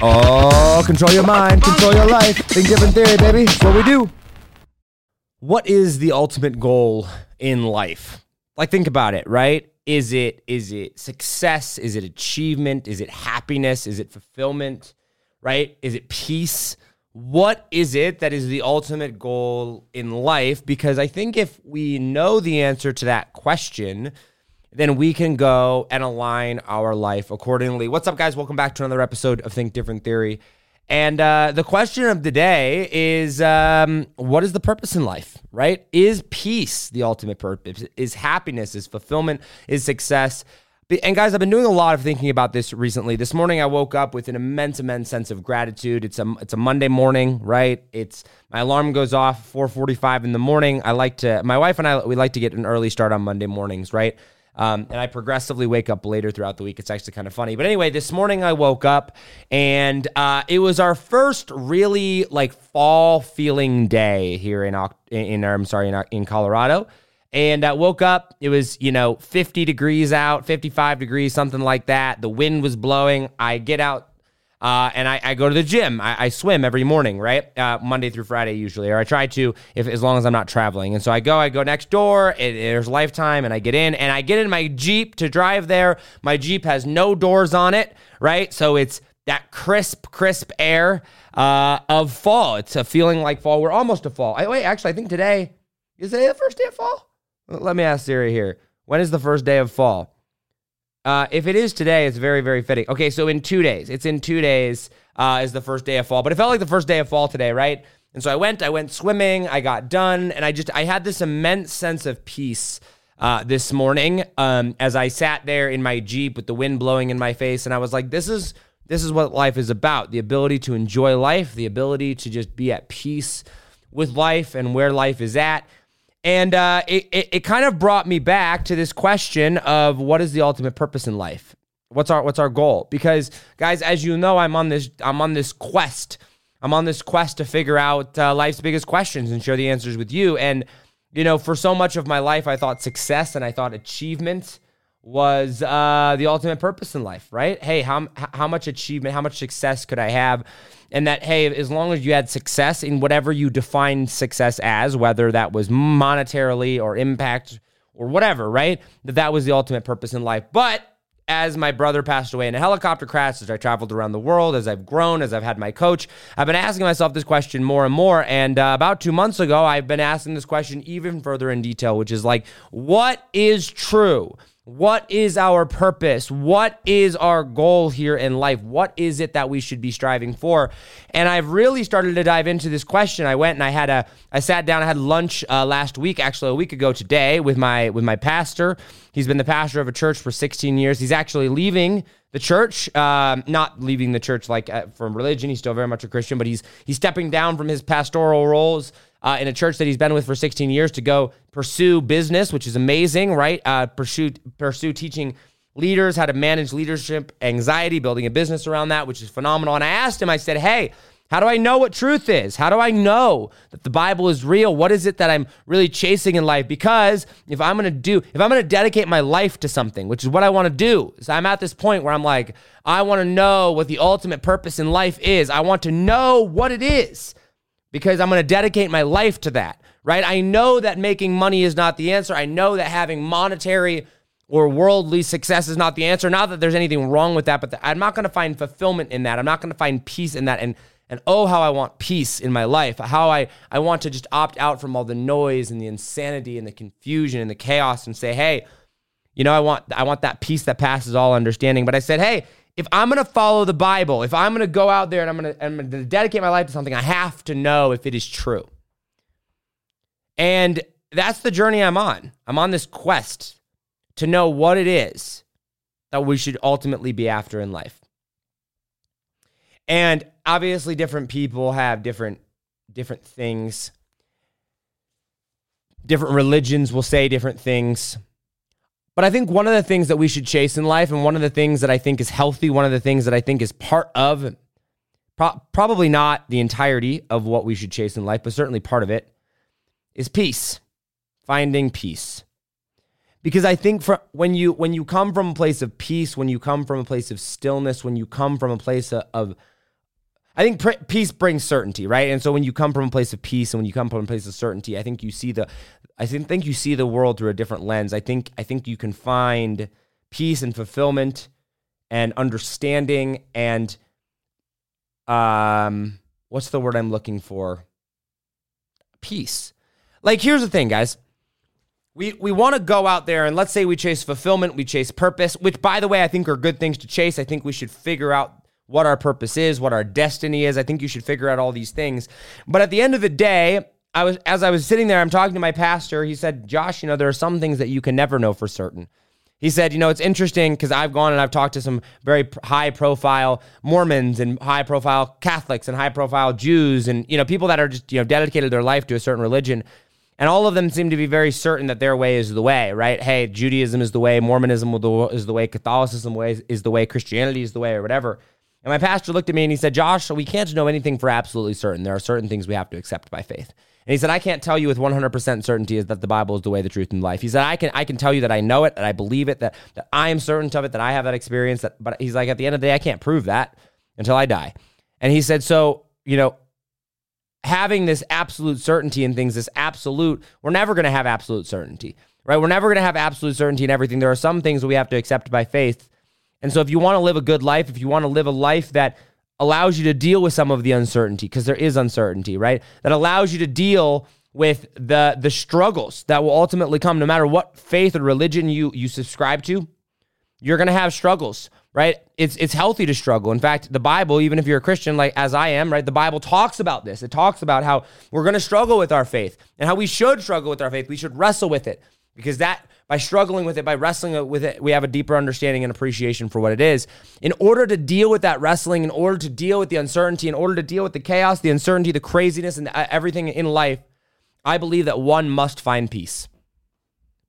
Oh, control your mind, control your life. Think different theory, baby. That's what we do. What is the ultimate goal in life? Like think about it, right? Is it is it success? Is it achievement? Is it happiness? Is it fulfillment? Right? Is it peace? What is it that is the ultimate goal in life? Because I think if we know the answer to that question, then we can go and align our life accordingly. What's up, guys? Welcome back to another episode of Think Different Theory. And uh, the question of the day is um, what is the purpose in life, right? Is peace the ultimate purpose? Is happiness, is fulfillment, is success? And guys, I've been doing a lot of thinking about this recently. This morning I woke up with an immense, immense sense of gratitude. It's a it's a Monday morning, right? It's my alarm goes off 4:45 in the morning. I like to my wife and I we like to get an early start on Monday mornings, right? Um, and I progressively wake up later throughout the week. It's actually kind of funny. But anyway, this morning I woke up and uh, it was our first really like fall feeling day here in in, I'm sorry in, in Colorado. And I uh, woke up. It was you know 50 degrees out, 55 degrees, something like that. The wind was blowing. I get out uh, and I, I, go to the gym. I, I swim every morning, right? Uh, Monday through Friday usually, or I try to if as long as I'm not traveling. And so I go. I go next door. It, there's Lifetime, and I get in, and I get in my Jeep to drive there. My Jeep has no doors on it, right? So it's that crisp, crisp air uh, of fall. It's a feeling like fall. We're almost to fall. I, wait, actually, I think today is the first day of fall. Let me ask Siri here. When is the first day of fall? Uh, if it is today, it's very, very fitting. Okay, so in two days, it's in two days uh, is the first day of fall. But it felt like the first day of fall today, right? And so I went, I went swimming, I got done, and I just I had this immense sense of peace uh, this morning um, as I sat there in my jeep with the wind blowing in my face, and I was like, this is this is what life is about: the ability to enjoy life, the ability to just be at peace with life and where life is at. And uh, it, it, it kind of brought me back to this question of what is the ultimate purpose in life? What's our what's our goal? Because guys, as you know, I'm on this I'm on this quest. I'm on this quest to figure out uh, life's biggest questions and share the answers with you. And you know, for so much of my life, I thought success and I thought achievement was uh, the ultimate purpose in life, right? Hey, how how much achievement, how much success could I have? And that hey as long as you had success in whatever you defined success as whether that was monetarily or impact or whatever right that that was the ultimate purpose in life but as my brother passed away in a helicopter crash, as I traveled around the world, as I've grown, as I've had my coach, I've been asking myself this question more and more. And uh, about two months ago, I've been asking this question even further in detail, which is like, what is true? What is our purpose? What is our goal here in life? What is it that we should be striving for? And I've really started to dive into this question. I went and I had a, I sat down, I had lunch uh, last week, actually a week ago today, with my with my pastor. He's been the pastor of a church for 16 years. He's actually leaving the church, um, not leaving the church like uh, from religion. He's still very much a Christian, but he's he's stepping down from his pastoral roles uh, in a church that he's been with for 16 years to go pursue business, which is amazing, right? Uh, pursue pursue teaching leaders how to manage leadership anxiety, building a business around that, which is phenomenal. And I asked him, I said, "Hey." How do I know what truth is? How do I know that the Bible is real? What is it that I'm really chasing in life? Because if I'm to do, if I'm to dedicate my life to something, which is what I want to do, so I'm at this point where I'm like, I want to know what the ultimate purpose in life is. I want to know what it is because I'm going to dedicate my life to that, right? I know that making money is not the answer. I know that having monetary or worldly success is not the answer. Not that there's anything wrong with that, but the, I'm not going to find fulfillment in that. I'm not going to find peace in that. And and oh, how I want peace in my life. How I I want to just opt out from all the noise and the insanity and the confusion and the chaos and say, hey, you know, I want I want that peace that passes all understanding. But I said, hey, if I'm going to follow the Bible, if I'm going to go out there and I'm going to, I'm going to dedicate my life to something, I have to know if it is true. And that's the journey I'm on. I'm on this quest to know what it is that we should ultimately be after in life. And obviously different people have different different things. Different religions will say different things. But I think one of the things that we should chase in life, and one of the things that I think is healthy, one of the things that I think is part of, pro- probably not the entirety of what we should chase in life, but certainly part of it, is peace, finding peace. Because I think for, when you when you come from a place of peace, when you come from a place of stillness, when you come from a place of, of I think pr- peace brings certainty, right? And so when you come from a place of peace and when you come from a place of certainty, I think you see the I think you see the world through a different lens. I think I think you can find peace and fulfillment and understanding and um what's the word I'm looking for? Peace. Like here's the thing, guys. We we want to go out there and let's say we chase fulfillment, we chase purpose, which by the way, I think are good things to chase. I think we should figure out what our purpose is, what our destiny is. I think you should figure out all these things. But at the end of the day, I was as I was sitting there, I'm talking to my pastor. He said, "Josh, you know, there are some things that you can never know for certain." He said, "You know, it's interesting because I've gone and I've talked to some very high profile Mormons and high profile Catholics and high profile Jews and you know people that are just you know dedicated their life to a certain religion." And all of them seem to be very certain that their way is the way, right? Hey, Judaism is the way, Mormonism is the way, Catholicism is the way, Christianity is the way, or whatever. And my pastor looked at me and he said, Josh, we can't know anything for absolutely certain. There are certain things we have to accept by faith. And he said, I can't tell you with 100% certainty is that the Bible is the way, the truth, and life. He said, I can, I can tell you that I know it, that I believe it, that, that I am certain of it, that I have that experience. That, but he's like, at the end of the day, I can't prove that until I die. And he said, so, you know, having this absolute certainty in things, this absolute, we're never going to have absolute certainty, right? We're never going to have absolute certainty in everything. There are some things we have to accept by faith. And so if you want to live a good life, if you want to live a life that allows you to deal with some of the uncertainty because there is uncertainty, right? That allows you to deal with the the struggles that will ultimately come no matter what faith or religion you you subscribe to. You're going to have struggles, right? It's it's healthy to struggle. In fact, the Bible, even if you're a Christian like as I am, right? The Bible talks about this. It talks about how we're going to struggle with our faith and how we should struggle with our faith. We should wrestle with it because that by struggling with it, by wrestling with it, we have a deeper understanding and appreciation for what it is. In order to deal with that wrestling, in order to deal with the uncertainty, in order to deal with the chaos, the uncertainty, the craziness, and everything in life, I believe that one must find peace.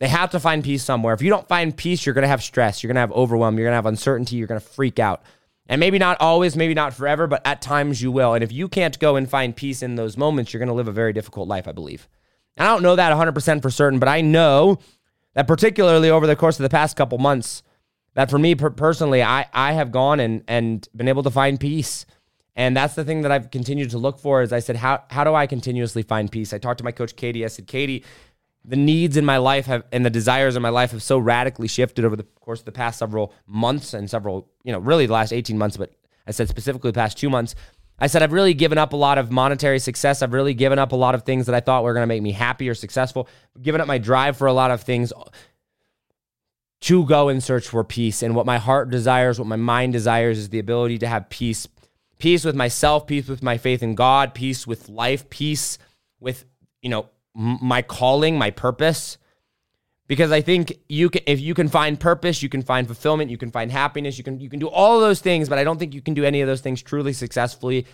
They have to find peace somewhere. If you don't find peace, you're going to have stress, you're going to have overwhelm, you're going to have uncertainty, you're going to freak out. And maybe not always, maybe not forever, but at times you will. And if you can't go and find peace in those moments, you're going to live a very difficult life, I believe. And I don't know that 100% for certain, but I know that particularly over the course of the past couple months, that for me per- personally, I, I have gone and, and been able to find peace. And that's the thing that I've continued to look for is I said, how, how do I continuously find peace? I talked to my coach, Katie. I said, Katie, the needs in my life have and the desires in my life have so radically shifted over the course of the past several months and several, you know, really the last 18 months, but I said specifically the past two months. I said, I've really given up a lot of monetary success. I've really given up a lot of things that I thought were going to make me happy or successful, given up my drive for a lot of things to go and search for peace. And what my heart desires, what my mind desires is the ability to have peace peace with myself, peace with my faith in God, peace with life, peace with, you know, my calling, my purpose because I think you can if you can find purpose, you can find fulfillment, you can find happiness, you can you can do all those things, but I don't think you can do any of those things truly successfully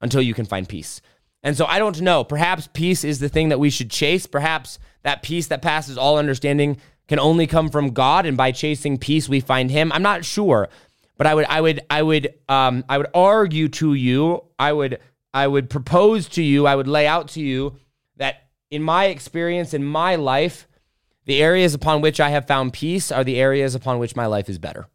until you can find peace. And so I don't know, perhaps peace is the thing that we should chase. Perhaps that peace that passes all understanding can only come from God and by chasing peace we find him. I'm not sure, but I would I would I would um I would argue to you, I would I would propose to you, I would lay out to you that in my experience in my life the areas upon which I have found peace are the areas upon which my life is better.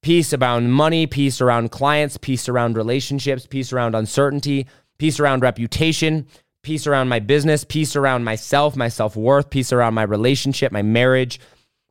Peace around money, peace around clients, peace around relationships, peace around uncertainty, peace around reputation, peace around my business, peace around myself, my self worth, peace around my relationship, my marriage,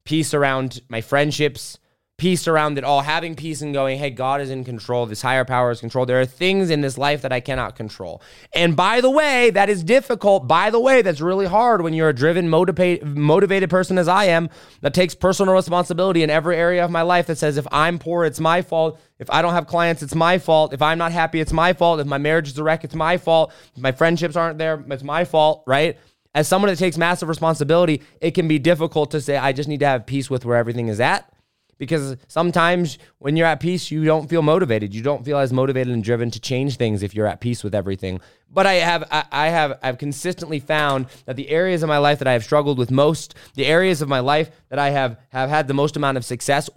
peace around my friendships, peace around it all, having peace and going, hey, God is in control. This higher power is control. There are things in this life that I cannot control. And by the way, that is difficult. By the way, that's really hard when you're a driven, motivate, motivated person as I am that takes personal responsibility in every area of my life that says, if I'm poor, it's my fault. If I don't have clients, it's my fault. If I'm not happy, it's my fault. If my marriage is a wreck, it's my fault. If my friendships aren't there, it's my fault, right? As someone that takes massive responsibility, it can be difficult to say, I just need to have peace with where everything is at because sometimes when you're at peace, you don't feel motivated. You don't feel as motivated and driven to change things if you're at peace with everything. But I have, I have, I've consistently found that the areas of my life that I have struggled with most, the areas of my life that I have have had the most amount of success,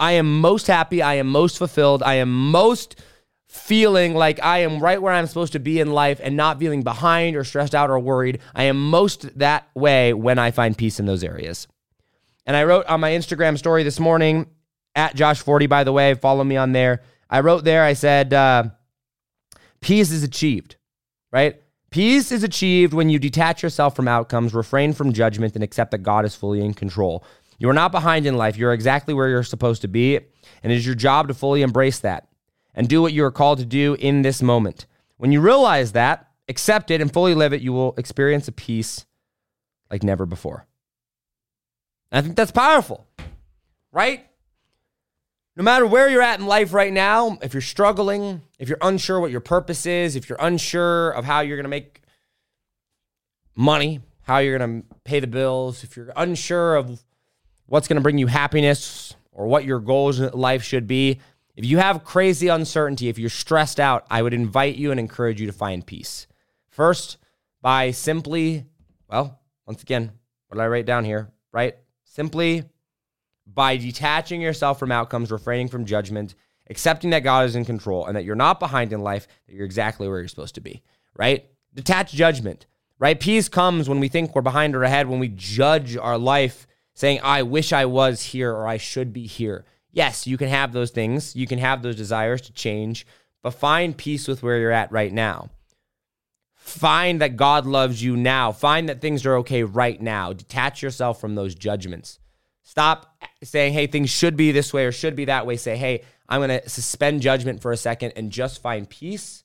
I am most happy. I am most fulfilled. I am most feeling like I am right where I'm supposed to be in life and not feeling behind or stressed out or worried. I am most that way when I find peace in those areas. And I wrote on my Instagram story this morning, at JoshForti, by the way, follow me on there. I wrote there, I said, uh, peace is achieved, right? Peace is achieved when you detach yourself from outcomes, refrain from judgment, and accept that God is fully in control. You are not behind in life. You're exactly where you're supposed to be, and it is your job to fully embrace that and do what you are called to do in this moment. When you realize that, accept it, and fully live it, you will experience a peace like never before. I think that's powerful, right? No matter where you're at in life right now, if you're struggling, if you're unsure what your purpose is, if you're unsure of how you're going to make money, how you're going to pay the bills, if you're unsure of what's going to bring you happiness or what your goals in life should be, if you have crazy uncertainty, if you're stressed out, I would invite you and encourage you to find peace. First, by simply, well, once again, what did I write down here? Right? Simply by detaching yourself from outcomes, refraining from judgment, accepting that God is in control and that you're not behind in life, that you're exactly where you're supposed to be, right? Detach judgment, right? Peace comes when we think we're behind or ahead, when we judge our life, saying, I wish I was here or I should be here. Yes, you can have those things, you can have those desires to change, but find peace with where you're at right now. Find that God loves you now. Find that things are okay right now. Detach yourself from those judgments. Stop saying, hey, things should be this way or should be that way. Say, hey, I'm going to suspend judgment for a second and just find peace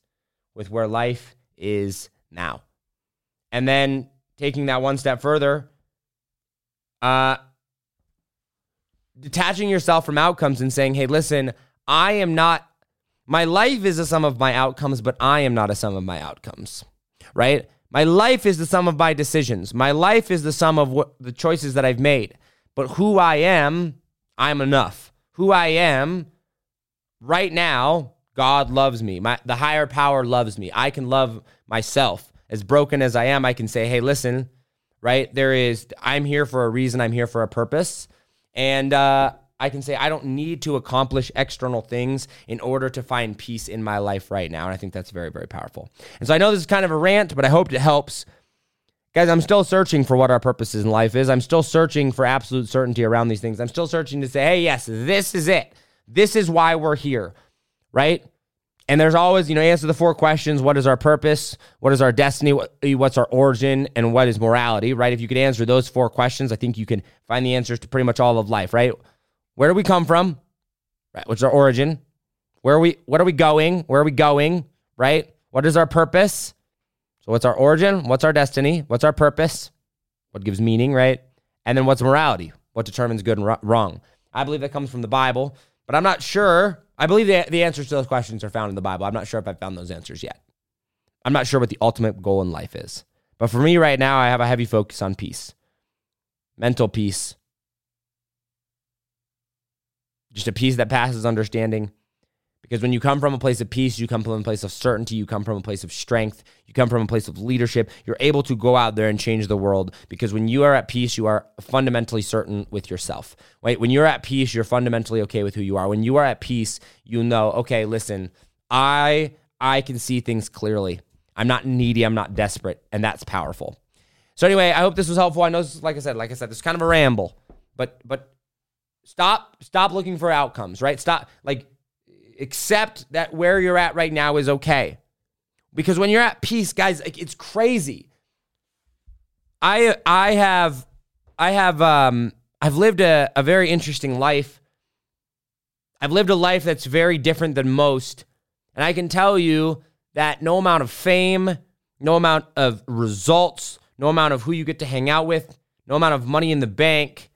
with where life is now. And then taking that one step further, uh, detaching yourself from outcomes and saying, hey, listen, I am not, my life is a sum of my outcomes, but I am not a sum of my outcomes, right? My life is the sum of my decisions. My life is the sum of what the choices that I've made. But who I am, I'm enough. Who I am right now, God loves me. My, the higher power loves me. I can love myself. As broken as I am, I can say, hey, listen, right? There is, I'm here for a reason, I'm here for a purpose. And uh, I can say, I don't need to accomplish external things in order to find peace in my life right now. And I think that's very, very powerful. And so I know this is kind of a rant, but I hope it helps. Guys, I'm still searching for what our purpose in life is. I'm still searching for absolute certainty around these things. I'm still searching to say, hey, yes, this is it. This is why we're here, right? And there's always, you know, answer the four questions. What is our purpose? What is our destiny? what's our origin? And what is morality, right? If you could answer those four questions, I think you can find the answers to pretty much all of life, right? Where do we come from? Right? What's our origin? Where are we, what are we going? Where are we going? Right? What is our purpose? So, what's our origin? What's our destiny? What's our purpose? What gives meaning, right? And then what's morality? What determines good and wrong? I believe that comes from the Bible, but I'm not sure. I believe the, the answers to those questions are found in the Bible. I'm not sure if I've found those answers yet. I'm not sure what the ultimate goal in life is. But for me right now, I have a heavy focus on peace, mental peace, just a peace that passes understanding, because when you come from a place of peace, you come from a place of certainty, you come from a place of strength, you come from a place of leadership, you're able to go out there and change the world. Because when you are at peace, you are fundamentally certain with yourself. Right? When you're at peace, you're fundamentally okay with who you are. When you are at peace, you know, okay, listen, I I can see things clearly. I'm not needy, I'm not desperate, and that's powerful. So anyway, I hope this was helpful. I know this like I said, like I said, this is kind of a ramble, but but stop stop looking for outcomes, right? Stop like accept that where you're at right now is okay. Because when you're at peace, guys, it's crazy. I I have I have um I've lived a, a very interesting life. I've lived a life that's very different than most. And I can tell you that no amount of fame, no amount of results, no amount of who you get to hang out with, no amount of money in the bank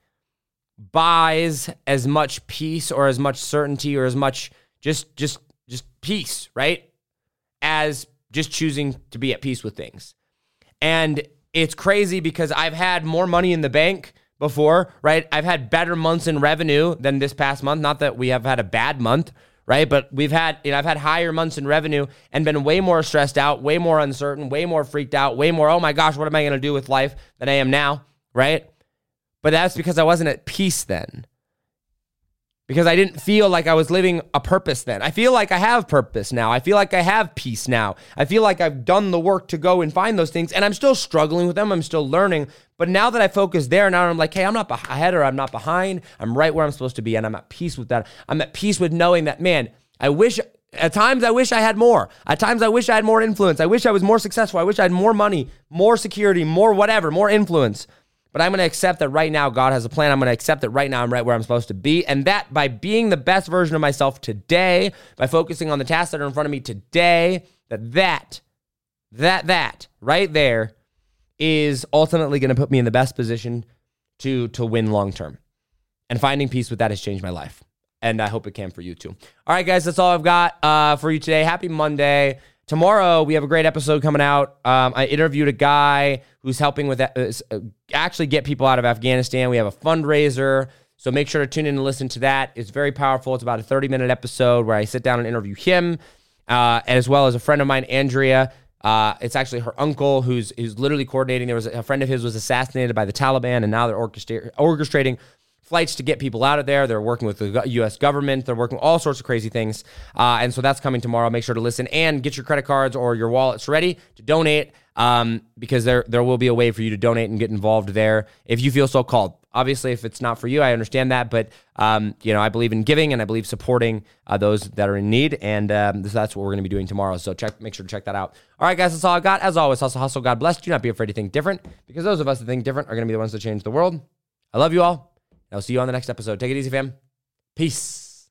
buys as much peace or as much certainty or as much just just just peace, right? As just choosing to be at peace with things. And it's crazy because I've had more money in the bank before, right? I've had better months in revenue than this past month. Not that we have had a bad month, right? But we've had, you know, I've had higher months in revenue and been way more stressed out, way more uncertain, way more freaked out, way more, oh my gosh, what am I going to do with life than I am now, right? But that's because I wasn't at peace then because I didn't feel like I was living a purpose then. I feel like I have purpose now. I feel like I have peace now. I feel like I've done the work to go and find those things, and I'm still struggling with them. I'm still learning. But now that I focus there, now I'm like, hey, I'm not ahead or I'm not behind. I'm right where I'm supposed to be, and I'm at peace with that. I'm at peace with knowing that, man, I wish At times, I wish I had more. At times, I wish I had more influence. I wish I was more successful. I wish I had more money, more security, more whatever, more influence. But I'm going to accept that right now God has a plan. I'm going to accept that right now I'm right where I'm supposed to be. And that by being the best version of myself today, by focusing on the tasks that are in front of me today, that that, that, that right there is ultimately going to put me in the best position to, to win long term. And finding peace with that has changed my life. And I hope it can for you too. All right, guys, that's all I've got uh, for you today. Happy Monday. Tomorrow, we have a great episode coming out. Um, I interviewed a guy who's helping with uh, uh, actually get people out of Afghanistan. We have a fundraiser. So make sure to tune in and listen to that. It's very powerful. It's about a 30 minute episode where I sit down and interview him, uh, as well as a friend of mine, Andrea. Uh, it's actually her uncle who's who's literally coordinating. There was a friend of his was assassinated by the Taliban, and now they're orchestrating flights to get people out of there. They're working with the U.S. government. They're working all sorts of crazy things. Uh, and so that's coming tomorrow. Make sure to listen and get your credit cards or your wallets ready to donate um, because there there will be a way for you to donate and get involved there if you feel so called. Obviously, if it's not for you, I understand that, but um, you know I believe in giving and I believe supporting uh, those that are in need, and um, that's what we're going to be doing tomorrow. So check, make sure to check that out. All right, guys, that's all I got. As always, hustle, hustle. God bless. Do not be afraid to think different, because those of us that think different are going to be the ones that change the world. I love you all. I'll see you on the next episode. Take it easy, fam. Peace.